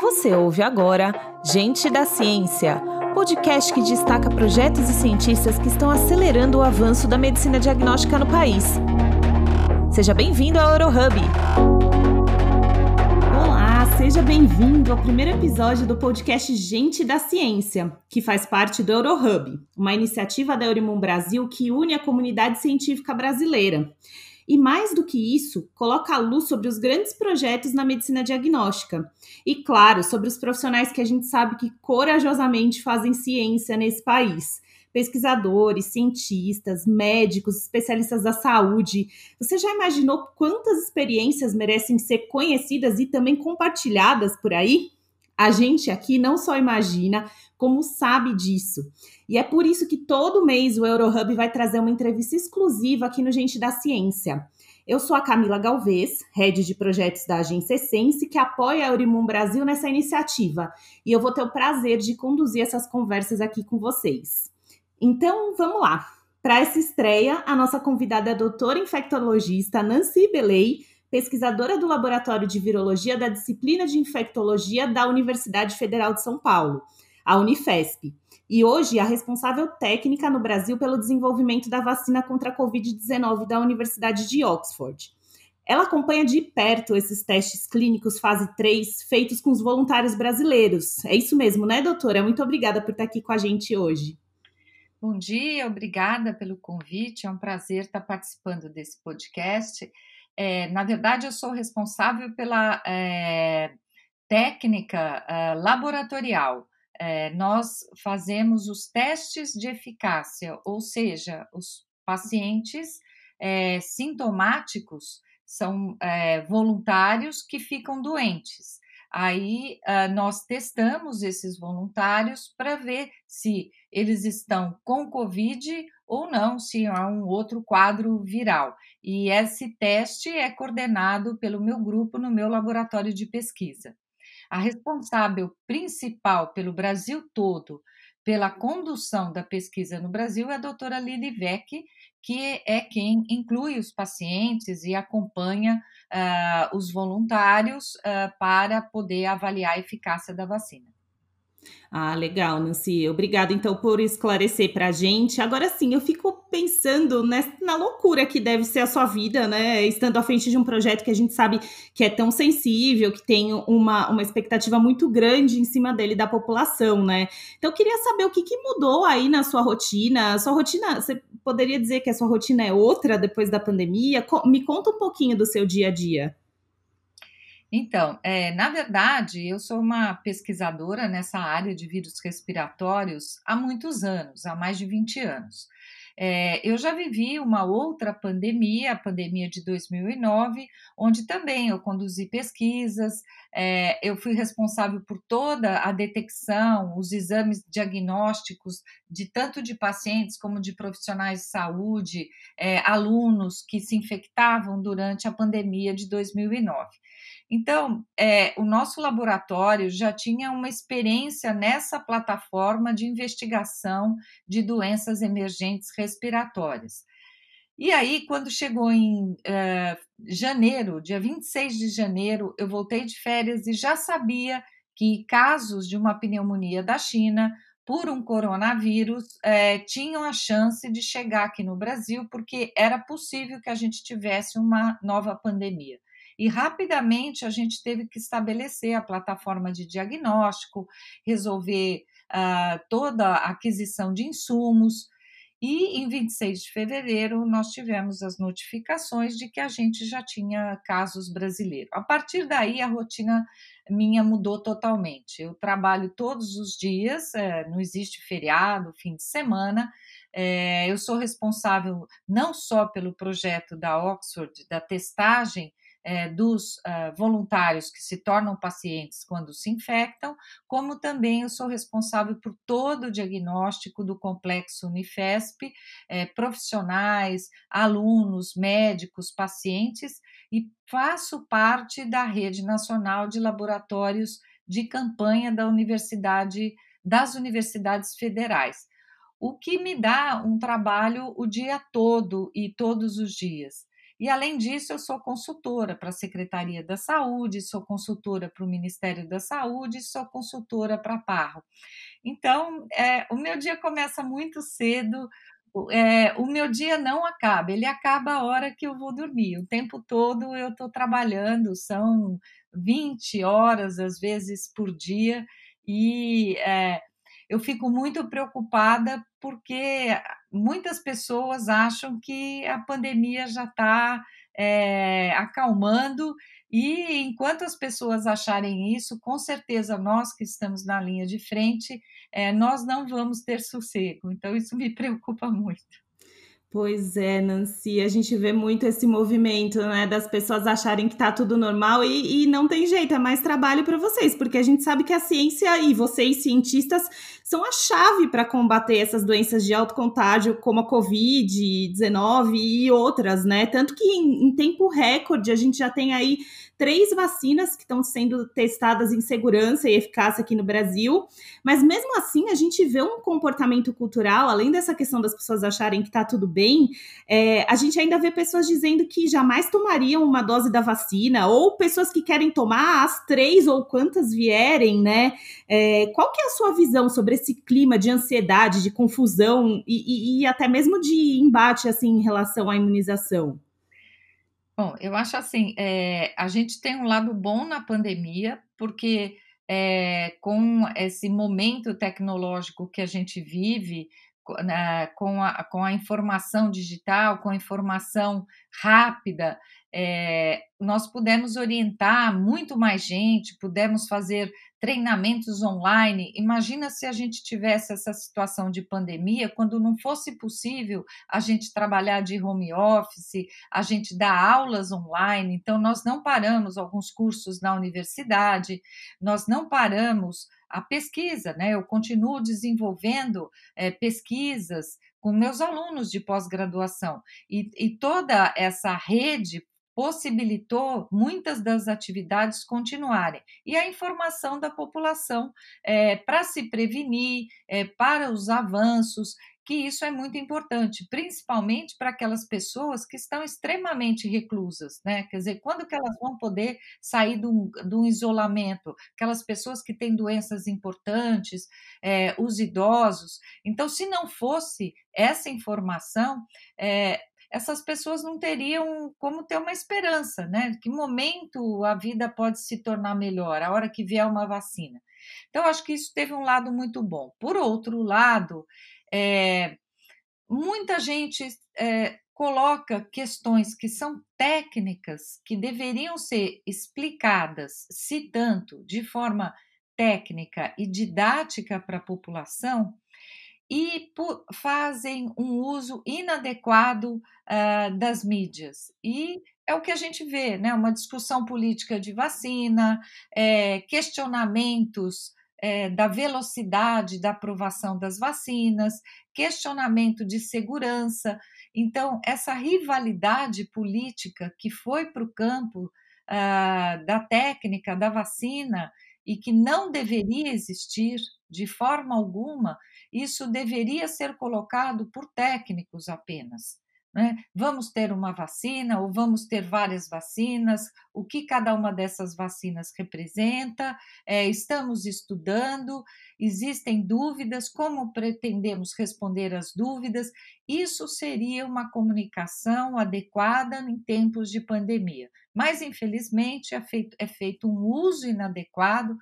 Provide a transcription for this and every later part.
Você ouve agora Gente da Ciência, podcast que destaca projetos e cientistas que estão acelerando o avanço da medicina diagnóstica no país. Seja bem-vindo ao Eurohub. Olá, seja bem-vindo ao primeiro episódio do podcast Gente da Ciência, que faz parte do Eurohub, uma iniciativa da Eurimum Brasil que une a comunidade científica brasileira. E mais do que isso, coloca a luz sobre os grandes projetos na medicina diagnóstica. E, claro, sobre os profissionais que a gente sabe que corajosamente fazem ciência nesse país pesquisadores, cientistas, médicos, especialistas da saúde. Você já imaginou quantas experiências merecem ser conhecidas e também compartilhadas por aí? A gente aqui não só imagina, como sabe disso. E é por isso que todo mês o Eurohub vai trazer uma entrevista exclusiva aqui no Gente da Ciência. Eu sou a Camila Galvez, head de projetos da agência Essence, que apoia a Eurimum Brasil nessa iniciativa. E eu vou ter o prazer de conduzir essas conversas aqui com vocês. Então, vamos lá. Para essa estreia, a nossa convidada é a doutora infectologista Nancy Belei, pesquisadora do Laboratório de Virologia da disciplina de Infectologia da Universidade Federal de São Paulo a Unifesp, e hoje a responsável técnica no Brasil pelo desenvolvimento da vacina contra a Covid-19 da Universidade de Oxford. Ela acompanha de perto esses testes clínicos fase 3 feitos com os voluntários brasileiros. É isso mesmo, né, doutora? Muito obrigada por estar aqui com a gente hoje. Bom dia, obrigada pelo convite. É um prazer estar participando desse podcast. É, na verdade, eu sou responsável pela é, técnica é, laboratorial é, nós fazemos os testes de eficácia, ou seja, os pacientes é, sintomáticos são é, voluntários que ficam doentes. Aí uh, nós testamos esses voluntários para ver se eles estão com Covid ou não, se há um outro quadro viral. E esse teste é coordenado pelo meu grupo no meu laboratório de pesquisa. A responsável principal pelo Brasil todo pela condução da pesquisa no Brasil é a doutora Lili Vec, que é quem inclui os pacientes e acompanha uh, os voluntários uh, para poder avaliar a eficácia da vacina. Ah, legal, Nancy. Obrigada, então, por esclarecer para a gente. Agora sim, eu fico pensando nessa, na loucura que deve ser a sua vida, né? Estando à frente de um projeto que a gente sabe que é tão sensível, que tem uma, uma expectativa muito grande em cima dele da população, né? Então, eu queria saber o que, que mudou aí na sua rotina. Sua rotina, você poderia dizer que a sua rotina é outra depois da pandemia? Me conta um pouquinho do seu dia a dia. Então, é, na verdade, eu sou uma pesquisadora nessa área de vírus respiratórios há muitos anos, há mais de 20 anos. É, eu já vivi uma outra pandemia, a pandemia de 2009, onde também eu conduzi pesquisas, é, eu fui responsável por toda a detecção, os exames diagnósticos de tanto de pacientes como de profissionais de saúde, é, alunos que se infectavam durante a pandemia de 2009. Então, é, o nosso laboratório já tinha uma experiência nessa plataforma de investigação de doenças emergentes respiratórias. E aí, quando chegou em é, janeiro, dia 26 de janeiro, eu voltei de férias e já sabia que casos de uma pneumonia da China por um coronavírus é, tinham a chance de chegar aqui no Brasil, porque era possível que a gente tivesse uma nova pandemia e rapidamente a gente teve que estabelecer a plataforma de diagnóstico, resolver uh, toda a aquisição de insumos. E em 26 de fevereiro nós tivemos as notificações de que a gente já tinha casos brasileiros. A partir daí a rotina minha mudou totalmente. Eu trabalho todos os dias, é, não existe feriado, fim de semana. É, eu sou responsável não só pelo projeto da Oxford, da testagem é, dos uh, voluntários que se tornam pacientes quando se infectam, como também eu sou responsável por todo o diagnóstico do complexo Unifesp, é, profissionais, alunos, médicos, pacientes, e faço parte da rede nacional de laboratórios de campanha da universidade, das universidades federais. O que me dá um trabalho o dia todo e todos os dias E, além disso, eu sou consultora para a Secretaria da Saúde, sou consultora para o Ministério da Saúde, sou consultora para a Parro. Então, é, o meu dia começa muito cedo, é, o meu dia não acaba, ele acaba a hora que eu vou dormir. O tempo todo eu estou trabalhando, são 20 horas, às vezes, por dia, e é, eu fico muito preocupada porque muitas pessoas acham que a pandemia já está é, acalmando, e enquanto as pessoas acharem isso, com certeza nós que estamos na linha de frente, é, nós não vamos ter sossego. Então, isso me preocupa muito. Pois é, Nancy, a gente vê muito esse movimento, né, das pessoas acharem que tá tudo normal e, e não tem jeito, é mais trabalho para vocês, porque a gente sabe que a ciência e vocês, cientistas, são a chave para combater essas doenças de alto contágio, como a Covid-19 e outras, né? Tanto que em, em tempo recorde a gente já tem aí três vacinas que estão sendo testadas em segurança e eficácia aqui no Brasil, mas mesmo assim a gente vê um comportamento cultural, além dessa questão das pessoas acharem que está tudo bem, é, a gente ainda vê pessoas dizendo que jamais tomariam uma dose da vacina, ou pessoas que querem tomar as três ou quantas vierem, né? É, qual que é a sua visão sobre esse clima de ansiedade, de confusão e, e, e até mesmo de embate assim em relação à imunização? Bom, eu acho assim, é, a gente tem um lado bom na pandemia, porque é, com esse momento tecnológico que a gente vive, né, com, a, com a informação digital, com a informação rápida, é, nós pudemos orientar muito mais gente, pudemos fazer treinamentos online. Imagina se a gente tivesse essa situação de pandemia, quando não fosse possível a gente trabalhar de home office, a gente dar aulas online. Então, nós não paramos alguns cursos na universidade, nós não paramos a pesquisa, né? Eu continuo desenvolvendo é, pesquisas com meus alunos de pós-graduação e, e toda essa rede possibilitou muitas das atividades continuarem. E a informação da população é, para se prevenir, é, para os avanços, que isso é muito importante, principalmente para aquelas pessoas que estão extremamente reclusas, né? Quer dizer, quando que elas vão poder sair de um, de um isolamento? Aquelas pessoas que têm doenças importantes, é, os idosos. Então, se não fosse essa informação, é, essas pessoas não teriam como ter uma esperança, né? Que momento a vida pode se tornar melhor, a hora que vier uma vacina. Então, acho que isso teve um lado muito bom. Por outro lado, é, muita gente é, coloca questões que são técnicas, que deveriam ser explicadas, se tanto de forma técnica e didática para a população, e fazem um uso inadequado uh, das mídias. E é o que a gente vê, né? Uma discussão política de vacina, é, questionamentos é, da velocidade da aprovação das vacinas, questionamento de segurança. Então, essa rivalidade política que foi para o campo uh, da técnica da vacina e que não deveria existir de forma alguma, isso deveria ser colocado por técnicos apenas. Né? Vamos ter uma vacina ou vamos ter várias vacinas? O que cada uma dessas vacinas representa? É, estamos estudando, existem dúvidas, como pretendemos responder às dúvidas? Isso seria uma comunicação adequada em tempos de pandemia. Mas, infelizmente, é feito, é feito um uso inadequado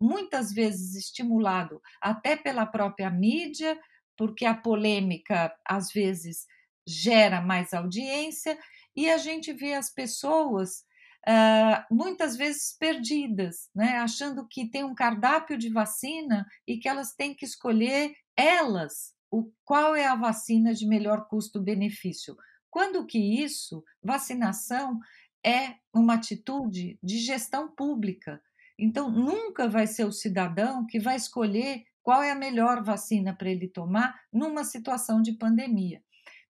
muitas vezes estimulado até pela própria mídia, porque a polêmica às vezes gera mais audiência e a gente vê as pessoas uh, muitas vezes perdidas, né? achando que tem um cardápio de vacina e que elas têm que escolher elas o qual é a vacina de melhor custo-benefício. Quando que isso, vacinação, é uma atitude de gestão pública, então, nunca vai ser o cidadão que vai escolher qual é a melhor vacina para ele tomar numa situação de pandemia,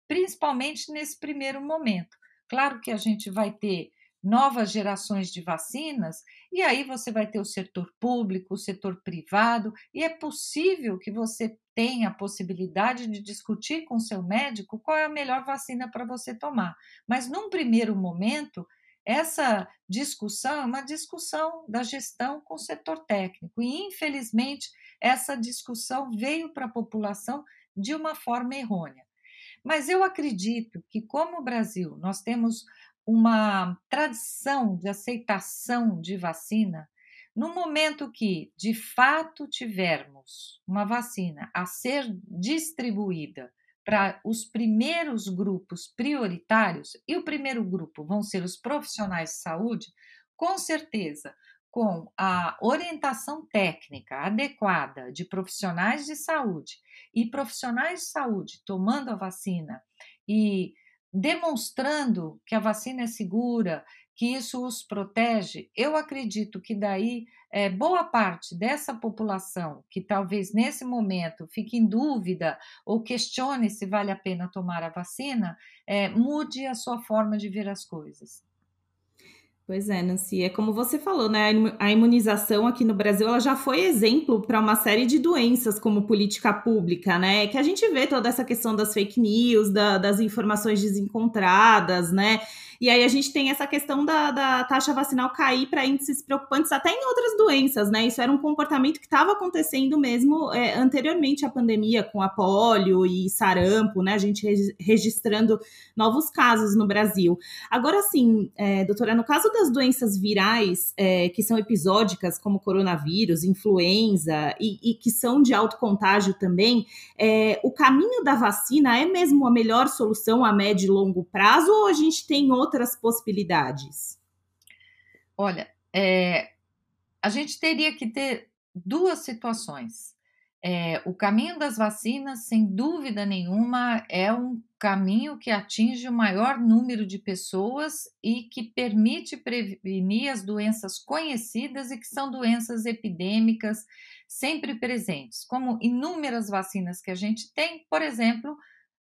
principalmente nesse primeiro momento. Claro que a gente vai ter novas gerações de vacinas, e aí você vai ter o setor público, o setor privado, e é possível que você tem a possibilidade de discutir com seu médico qual é a melhor vacina para você tomar. Mas num primeiro momento, essa discussão é uma discussão da gestão com o setor técnico. E, infelizmente, essa discussão veio para a população de uma forma errônea. Mas eu acredito que, como o Brasil, nós temos uma tradição de aceitação de vacina, no momento que, de fato, tivermos uma vacina a ser distribuída para os primeiros grupos prioritários, e o primeiro grupo vão ser os profissionais de saúde, com certeza, com a orientação técnica adequada de profissionais de saúde e profissionais de saúde tomando a vacina e demonstrando que a vacina é segura, que isso os protege, eu acredito que daí é, boa parte dessa população que talvez nesse momento fique em dúvida ou questione se vale a pena tomar a vacina, é, mude a sua forma de ver as coisas. Pois é, Nancy, é como você falou, né? A imunização aqui no Brasil ela já foi exemplo para uma série de doenças como política pública, né? Que a gente vê toda essa questão das fake news, da, das informações desencontradas, né? E aí a gente tem essa questão da, da taxa vacinal cair para índices preocupantes até em outras doenças, né? Isso era um comportamento que estava acontecendo mesmo é, anteriormente à pandemia, com a polio e sarampo, né? A gente registrando novos casos no Brasil. Agora, sim, é, doutora, no caso das doenças virais é, que são episódicas, como coronavírus, influenza, e, e que são de alto contágio também, é, o caminho da vacina é mesmo a melhor solução a médio e longo prazo ou a gente tem outras possibilidades? Olha, é, a gente teria que ter duas situações. É, o caminho das vacinas, sem dúvida nenhuma, é um caminho que atinge o maior número de pessoas e que permite prevenir as doenças conhecidas e que são doenças epidêmicas sempre presentes, como inúmeras vacinas que a gente tem, por exemplo,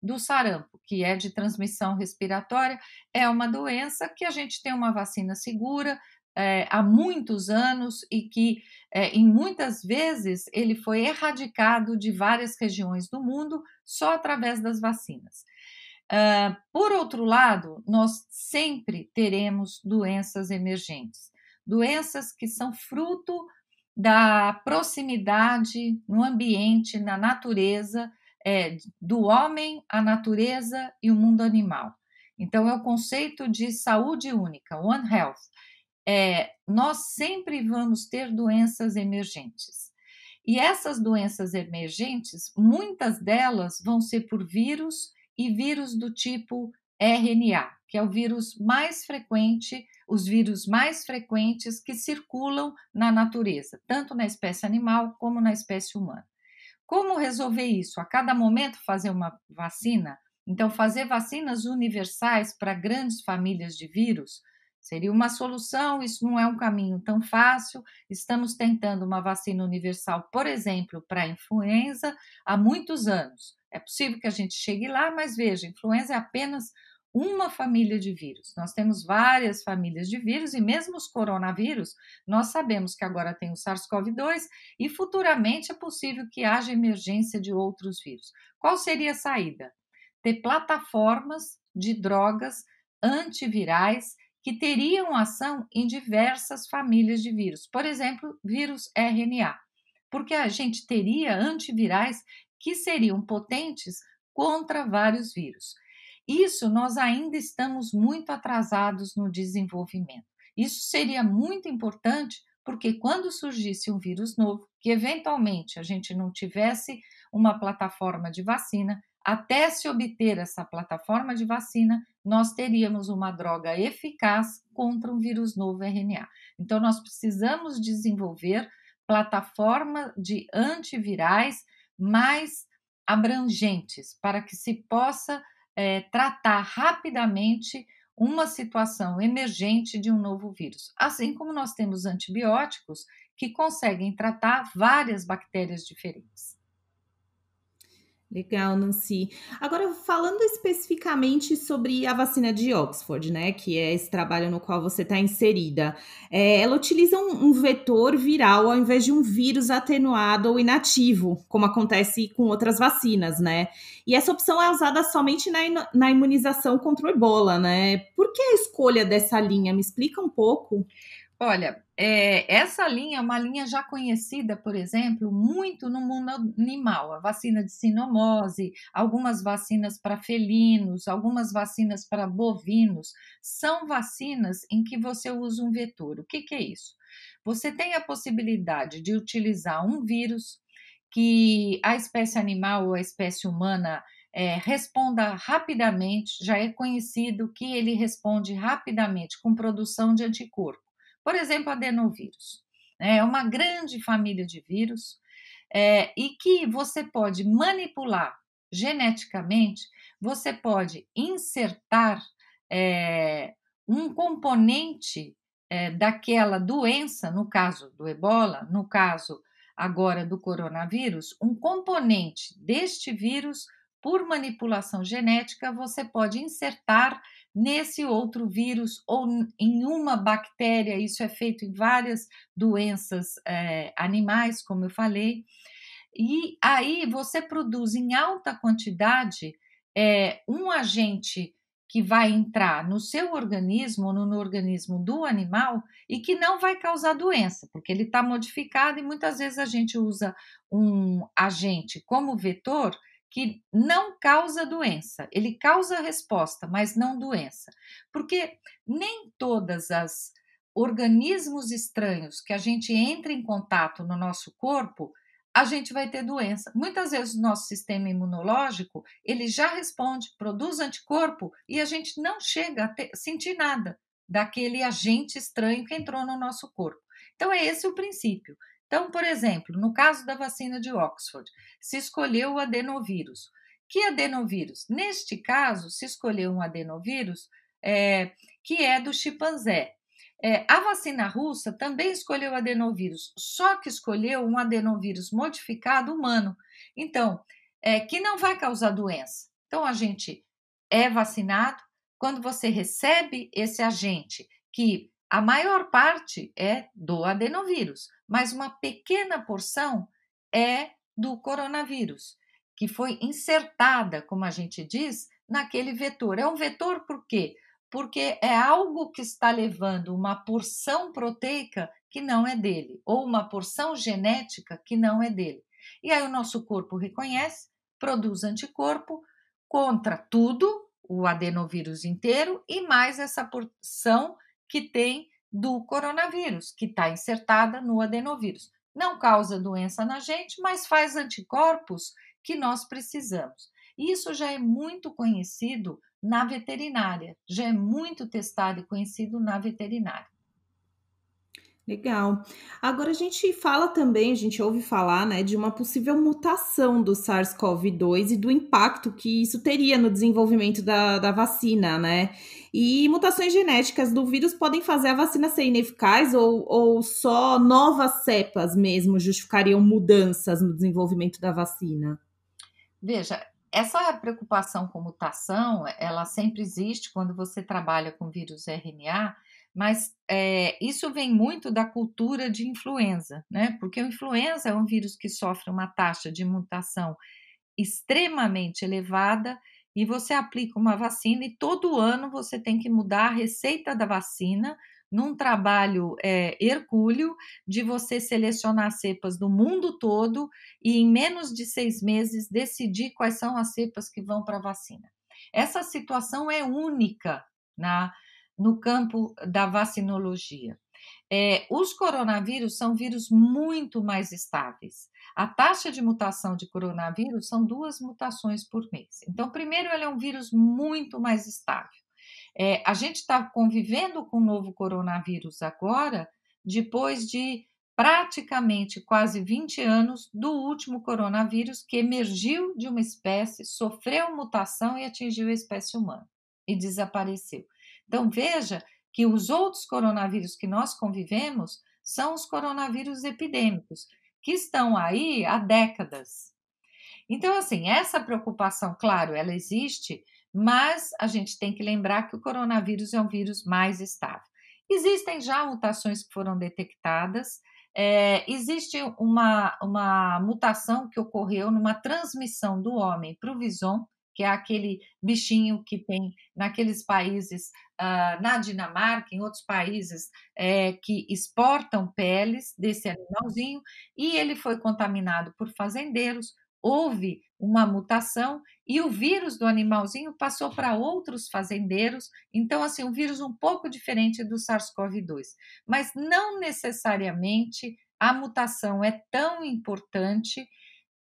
do sarampo, que é de transmissão respiratória, é uma doença que a gente tem uma vacina segura é, há muitos anos e que, é, em muitas vezes, ele foi erradicado de várias regiões do mundo só através das vacinas. Uh, por outro lado, nós sempre teremos doenças emergentes, doenças que são fruto da proximidade no ambiente, na natureza, é do homem, a natureza e o mundo animal. Então, é o conceito de saúde única, One Health. É, nós sempre vamos ter doenças emergentes. E essas doenças emergentes, muitas delas vão ser por vírus e vírus do tipo RNA, que é o vírus mais frequente, os vírus mais frequentes que circulam na natureza, tanto na espécie animal como na espécie humana. Como resolver isso? A cada momento fazer uma vacina? Então, fazer vacinas universais para grandes famílias de vírus seria uma solução. Isso não é um caminho tão fácil. Estamos tentando uma vacina universal, por exemplo, para a influenza há muitos anos. É possível que a gente chegue lá, mas veja, influenza é apenas uma família de vírus. Nós temos várias famílias de vírus e mesmo os coronavírus, nós sabemos que agora tem o SARS-CoV-2 e futuramente é possível que haja emergência de outros vírus. Qual seria a saída? Ter plataformas de drogas antivirais que teriam ação em diversas famílias de vírus, por exemplo, vírus RNA, porque a gente teria antivirais que seriam potentes contra vários vírus. Isso nós ainda estamos muito atrasados no desenvolvimento. Isso seria muito importante porque quando surgisse um vírus novo, que eventualmente a gente não tivesse uma plataforma de vacina, até se obter essa plataforma de vacina, nós teríamos uma droga eficaz contra um vírus novo RNA. Então, nós precisamos desenvolver plataforma de antivirais mais abrangentes para que se possa é, tratar rapidamente uma situação emergente de um novo vírus. Assim como nós temos antibióticos que conseguem tratar várias bactérias diferentes. Legal, Nancy. Agora, falando especificamente sobre a vacina de Oxford, né, que é esse trabalho no qual você está inserida, é, ela utiliza um, um, vetor viral ao invés de um vírus atenuado ou inativo, como acontece com outras vacinas, né? E essa opção é usada somente na, na imunização contra o ebola, né? Por que a escolha dessa linha? Me explica um pouco. Olha, é, essa linha é uma linha já conhecida, por exemplo, muito no mundo animal. A vacina de sinomose, algumas vacinas para felinos, algumas vacinas para bovinos, são vacinas em que você usa um vetor. O que, que é isso? Você tem a possibilidade de utilizar um vírus que a espécie animal ou a espécie humana é, responda rapidamente, já é conhecido que ele responde rapidamente com produção de anticorpo. Por exemplo, adenovírus. Né, é uma grande família de vírus é, e que você pode manipular geneticamente, você pode insertar é, um componente é, daquela doença, no caso do ebola, no caso agora do coronavírus, um componente deste vírus, por manipulação genética, você pode insertar nesse outro vírus ou em uma bactéria. Isso é feito em várias doenças é, animais, como eu falei. E aí você produz em alta quantidade é, um agente que vai entrar no seu organismo ou no, no organismo do animal e que não vai causar doença, porque ele está modificado e muitas vezes a gente usa um agente como vetor que não causa doença. Ele causa resposta, mas não doença. Porque nem todas as organismos estranhos que a gente entra em contato no nosso corpo, a gente vai ter doença. Muitas vezes o nosso sistema imunológico, ele já responde, produz anticorpo e a gente não chega a ter, sentir nada daquele agente estranho que entrou no nosso corpo. Então é esse o princípio. Então, por exemplo, no caso da vacina de Oxford, se escolheu o adenovírus. Que adenovírus? Neste caso, se escolheu um adenovírus é, que é do chimpanzé. É, a vacina russa também escolheu adenovírus, só que escolheu um adenovírus modificado humano. Então, é, que não vai causar doença. Então, a gente é vacinado. Quando você recebe esse agente, que a maior parte é do adenovírus, mas uma pequena porção é do coronavírus, que foi insertada, como a gente diz, naquele vetor. É um vetor por quê? Porque é algo que está levando uma porção proteica que não é dele, ou uma porção genética que não é dele. E aí o nosso corpo reconhece, produz anticorpo contra tudo, o adenovírus inteiro, e mais essa porção que tem do coronavírus, que está insertada no adenovírus. Não causa doença na gente, mas faz anticorpos que nós precisamos. Isso já é muito conhecido na veterinária, já é muito testado e conhecido na veterinária. Legal. Agora a gente fala também, a gente ouve falar, né, de uma possível mutação do SARS-CoV-2 e do impacto que isso teria no desenvolvimento da, da vacina, né? E mutações genéticas do vírus podem fazer a vacina ser ineficaz ou, ou só novas cepas mesmo justificariam mudanças no desenvolvimento da vacina? Veja, essa preocupação com mutação, ela sempre existe quando você trabalha com vírus RNA, mas é, isso vem muito da cultura de influenza, né? Porque o influenza é um vírus que sofre uma taxa de mutação extremamente elevada e você aplica uma vacina e todo ano você tem que mudar a receita da vacina num trabalho é, hercúleo de você selecionar cepas do mundo todo e em menos de seis meses decidir quais são as cepas que vão para a vacina. Essa situação é única na no campo da vacinologia. É, os coronavírus são vírus muito mais estáveis. A taxa de mutação de coronavírus são duas mutações por mês. Então, primeiro, ele é um vírus muito mais estável. É, a gente está convivendo com o novo coronavírus agora, depois de praticamente quase 20 anos do último coronavírus que emergiu de uma espécie, sofreu mutação e atingiu a espécie humana e desapareceu. Então, veja que os outros coronavírus que nós convivemos são os coronavírus epidêmicos, que estão aí há décadas. Então, assim, essa preocupação, claro, ela existe, mas a gente tem que lembrar que o coronavírus é um vírus mais estável. Existem já mutações que foram detectadas, é, existe uma, uma mutação que ocorreu numa transmissão do homem para o vison, que é aquele bichinho que tem naqueles países, uh, na Dinamarca, em outros países, é, que exportam peles desse animalzinho, e ele foi contaminado por fazendeiros, houve uma mutação e o vírus do animalzinho passou para outros fazendeiros. Então, assim, um vírus um pouco diferente do SARS-CoV-2. Mas não necessariamente a mutação é tão importante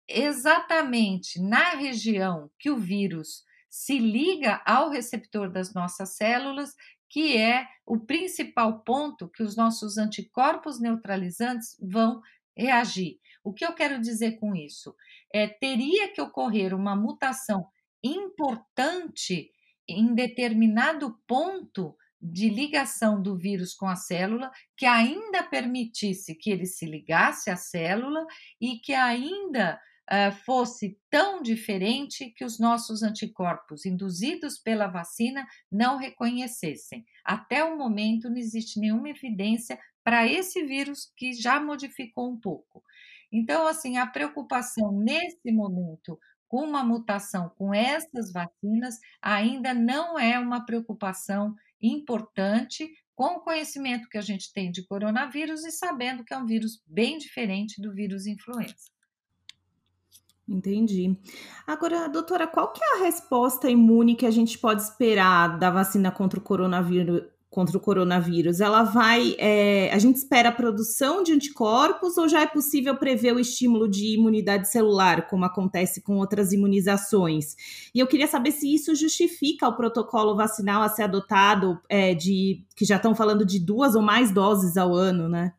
exatamente na região que o vírus se liga ao receptor das nossas células, que é o principal ponto que os nossos anticorpos neutralizantes vão reagir. O que eu quero dizer com isso? É, teria que ocorrer uma mutação importante em determinado ponto de ligação do vírus com a célula, que ainda permitisse que ele se ligasse à célula e que ainda uh, fosse tão diferente que os nossos anticorpos induzidos pela vacina não reconhecessem. Até o momento não existe nenhuma evidência para esse vírus que já modificou um pouco. Então, assim, a preocupação nesse momento com uma mutação com essas vacinas ainda não é uma preocupação importante com o conhecimento que a gente tem de coronavírus e sabendo que é um vírus bem diferente do vírus influenza. Entendi. Agora, doutora, qual que é a resposta imune que a gente pode esperar da vacina contra o coronavírus, contra o coronavírus, ela vai. É, a gente espera a produção de anticorpos ou já é possível prever o estímulo de imunidade celular, como acontece com outras imunizações? E eu queria saber se isso justifica o protocolo vacinal a ser adotado, é, de que já estão falando de duas ou mais doses ao ano, né?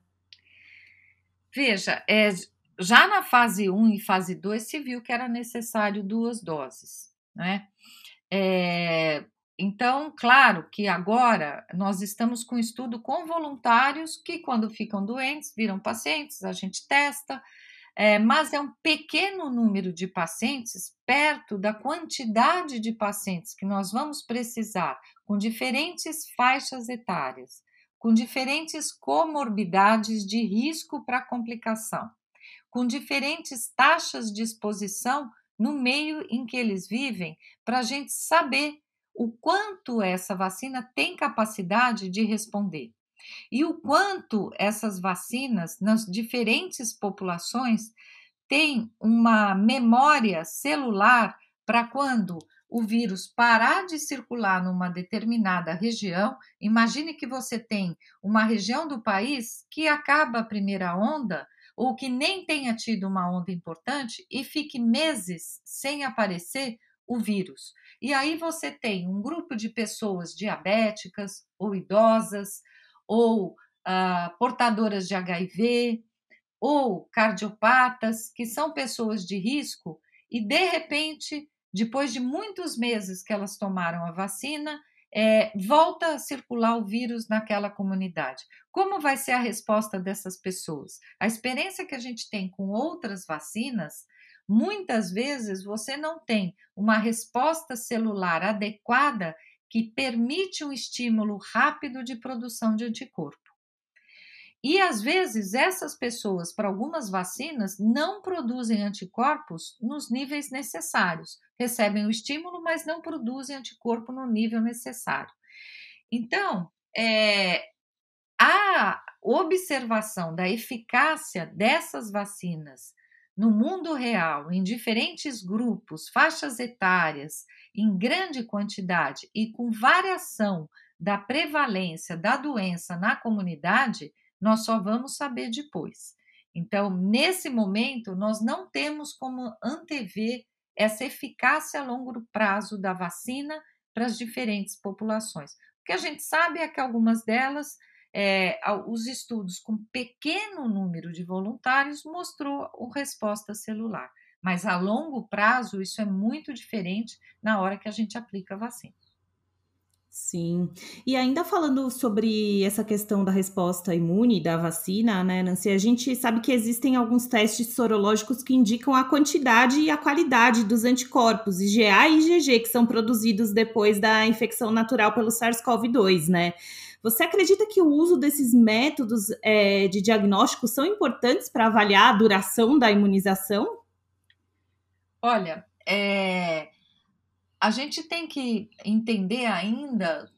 Veja, é, já na fase 1 e fase 2 se viu que era necessário duas doses, né? É, então, claro que agora nós estamos com estudo com voluntários que, quando ficam doentes, viram pacientes, a gente testa, é, mas é um pequeno número de pacientes perto da quantidade de pacientes que nós vamos precisar, com diferentes faixas etárias, com diferentes comorbidades de risco para complicação, com diferentes taxas de exposição no meio em que eles vivem, para a gente saber o quanto essa vacina tem capacidade de responder e o quanto essas vacinas nas diferentes populações têm uma memória celular para quando o vírus parar de circular numa determinada região. Imagine que você tem uma região do país que acaba a primeira onda ou que nem tenha tido uma onda importante e fique meses sem aparecer o vírus. E aí você tem um grupo de pessoas diabéticas ou idosas, ou ah, portadoras de HIV, ou cardiopatas, que são pessoas de risco, e de repente, depois de muitos meses que elas tomaram a vacina, é, volta a circular o vírus naquela comunidade. Como vai ser a resposta dessas pessoas? A experiência que a gente tem com outras vacinas Muitas vezes você não tem uma resposta celular adequada que permite um estímulo rápido de produção de anticorpo. E às vezes essas pessoas, para algumas vacinas, não produzem anticorpos nos níveis necessários. Recebem o estímulo, mas não produzem anticorpo no nível necessário. Então, é, a observação da eficácia dessas vacinas no mundo real, em diferentes grupos, faixas etárias, em grande quantidade e com variação da prevalência da doença na comunidade, nós só vamos saber depois. Então, nesse momento, nós não temos como antever essa eficácia a longo prazo da vacina para as diferentes populações. O que a gente sabe é que algumas delas é, os estudos com pequeno número de voluntários mostrou resposta celular. Mas a longo prazo, isso é muito diferente na hora que a gente aplica a vacina. Sim. E ainda falando sobre essa questão da resposta imune da vacina, né, Nancy? A gente sabe que existem alguns testes sorológicos que indicam a quantidade e a qualidade dos anticorpos IgA e IgG que são produzidos depois da infecção natural pelo SARS-CoV-2, né? Você acredita que o uso desses métodos é, de diagnóstico são importantes para avaliar a duração da imunização? Olha, é, a gente tem que entender ainda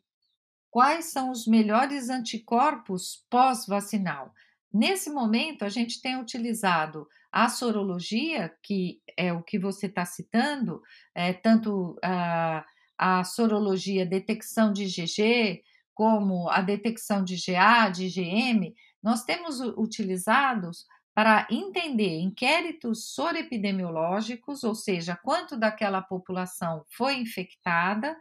quais são os melhores anticorpos pós-vacinal. Nesse momento, a gente tem utilizado a sorologia, que é o que você está citando, é, tanto a, a sorologia detecção de IgG, como a detecção de GA, de IgM, nós temos utilizados para entender inquéritos sorepidemiológicos, ou seja, quanto daquela população foi infectada,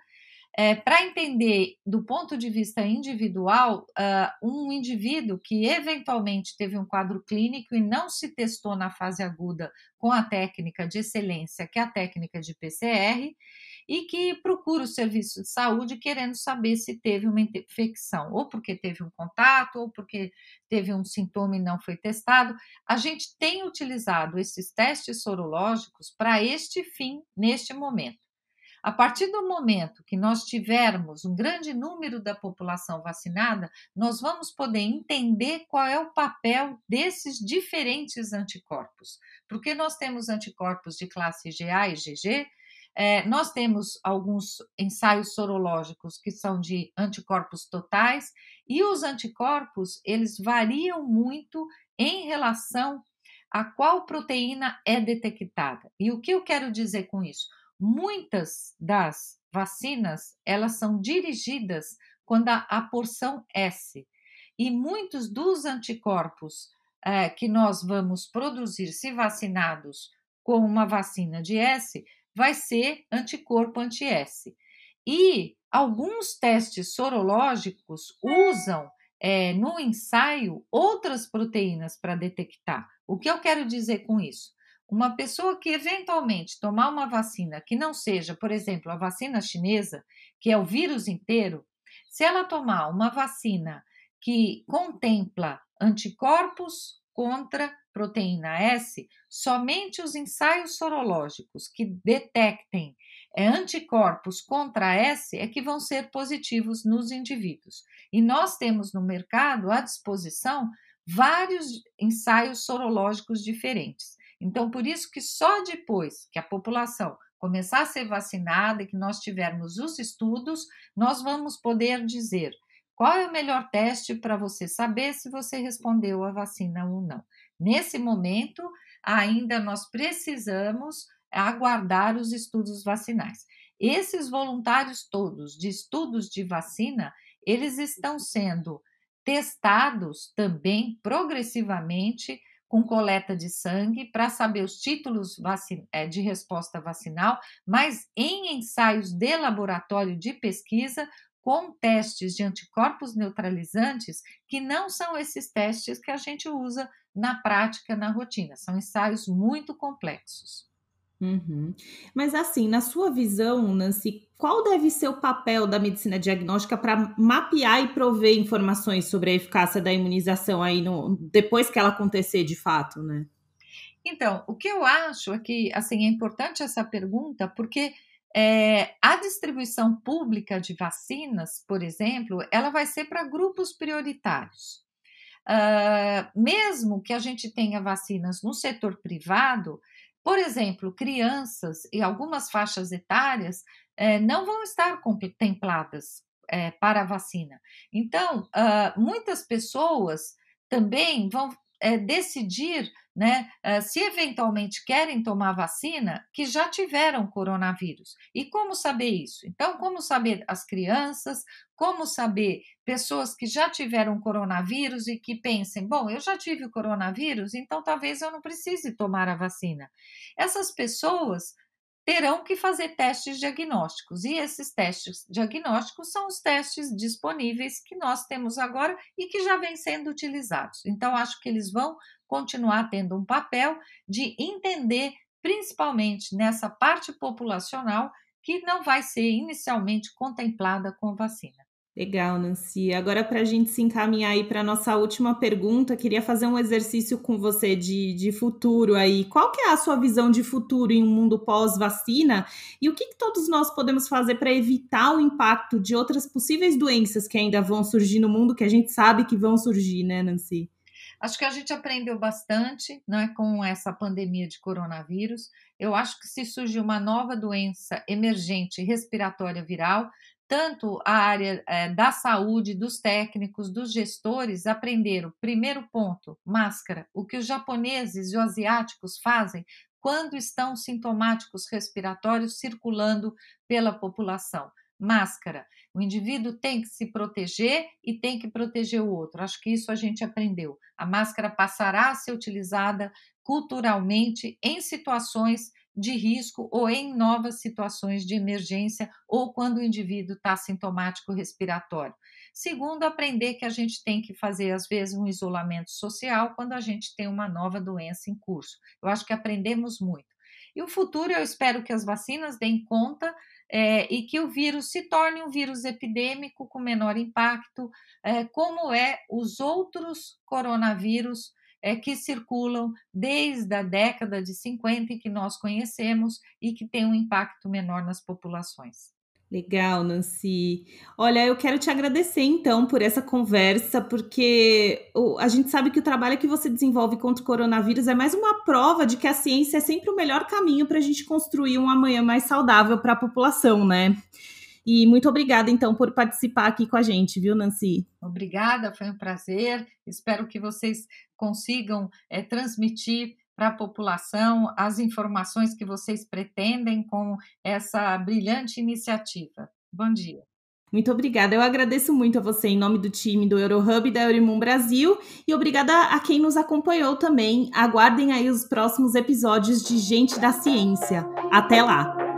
é, para entender do ponto de vista individual, uh, um indivíduo que eventualmente teve um quadro clínico e não se testou na fase aguda com a técnica de excelência, que é a técnica de PCR, e que procura o serviço de saúde querendo saber se teve uma infecção, ou porque teve um contato, ou porque teve um sintoma e não foi testado. A gente tem utilizado esses testes sorológicos para este fim, neste momento. A partir do momento que nós tivermos um grande número da população vacinada, nós vamos poder entender qual é o papel desses diferentes anticorpos. Porque nós temos anticorpos de classe IgA e IgG, é, nós temos alguns ensaios sorológicos que são de anticorpos totais e os anticorpos eles variam muito em relação a qual proteína é detectada. E o que eu quero dizer com isso? Muitas das vacinas elas são dirigidas quando a, a porção S e muitos dos anticorpos é, que nós vamos produzir se vacinados com uma vacina de S vai ser anticorpo anti-S. E alguns testes sorológicos usam é, no ensaio outras proteínas para detectar. O que eu quero dizer com isso? Uma pessoa que eventualmente tomar uma vacina que não seja, por exemplo, a vacina chinesa, que é o vírus inteiro, se ela tomar uma vacina que contempla anticorpos contra proteína S, somente os ensaios sorológicos que detectem é, anticorpos contra S é que vão ser positivos nos indivíduos. E nós temos no mercado à disposição vários ensaios sorológicos diferentes. Então, por isso que só depois que a população começar a ser vacinada e que nós tivermos os estudos, nós vamos poder dizer qual é o melhor teste para você saber se você respondeu à vacina ou não. Nesse momento, ainda nós precisamos aguardar os estudos vacinais. Esses voluntários todos de estudos de vacina, eles estão sendo testados também progressivamente com coleta de sangue para saber os títulos eh, de resposta vacinal, mas em ensaios de laboratório de pesquisa com testes de anticorpos neutralizantes que não são esses testes que a gente usa na prática, na rotina. São ensaios muito complexos. Uhum. Mas assim, na sua visão, Nancy, qual deve ser o papel da medicina diagnóstica para mapear e prover informações sobre a eficácia da imunização aí no, depois que ela acontecer de fato, né? Então, o que eu acho é que assim é importante essa pergunta porque é, a distribuição pública de vacinas, por exemplo, ela vai ser para grupos prioritários. Uh, mesmo que a gente tenha vacinas no setor privado, por exemplo, crianças e algumas faixas etárias eh, não vão estar contempladas eh, para a vacina. Então, uh, muitas pessoas também vão é, decidir né, uh, se eventualmente querem tomar vacina que já tiveram coronavírus. E como saber isso? Então, como saber as crianças, como saber pessoas que já tiveram coronavírus e que pensem, bom, eu já tive o coronavírus, então talvez eu não precise tomar a vacina. Essas pessoas terão que fazer testes diagnósticos. E esses testes diagnósticos são os testes disponíveis que nós temos agora e que já vêm sendo utilizados. Então, acho que eles vão continuar tendo um papel de entender, principalmente nessa parte populacional, que não vai ser inicialmente contemplada com vacina. Legal, Nancy. Agora, para a gente se encaminhar aí para a nossa última pergunta, queria fazer um exercício com você de, de futuro aí. Qual que é a sua visão de futuro em um mundo pós-vacina? E o que, que, todos nós podemos fazer para evitar o impacto de outras possíveis doenças que ainda vão surgir no mundo, que a gente sabe que vão surgir, né, Nancy? Acho que a gente aprendeu bastante né, com essa pandemia de coronavírus. Eu acho que se surgir uma nova doença emergente respiratória viral, tanto a área é, da saúde, dos técnicos, dos gestores aprenderam, primeiro ponto, máscara, o que os japoneses e os asiáticos fazem quando estão sintomáticos respiratórios circulando pela população. Máscara. O indivíduo tem que se proteger e tem que proteger o outro. Acho que isso a gente aprendeu. A máscara passará a ser utilizada culturalmente em situações de risco ou em novas situações de emergência ou quando o indivíduo está sintomático respiratório. Segundo, aprender que a gente tem que fazer, às vezes, um isolamento social quando a gente tem uma nova doença em curso. Eu acho que aprendemos muito. E o futuro, eu espero que as vacinas deem conta é, e que o vírus se torne um vírus epidêmico com menor impacto, é, como é os outros coronavírus é, que circulam desde a década de 50 e que nós conhecemos e que têm um impacto menor nas populações. Legal, Nancy. Olha, eu quero te agradecer então por essa conversa, porque a gente sabe que o trabalho que você desenvolve contra o coronavírus é mais uma prova de que a ciência é sempre o melhor caminho para a gente construir um amanhã mais saudável para a população, né? E muito obrigada, então, por participar aqui com a gente, viu, Nancy? Obrigada, foi um prazer. Espero que vocês consigam é, transmitir para a população as informações que vocês pretendem com essa brilhante iniciativa. Bom dia. Muito obrigada. Eu agradeço muito a você em nome do time do Eurohub e da Eurimum Brasil e obrigada a quem nos acompanhou também. Aguardem aí os próximos episódios de Gente da Ciência. Até lá!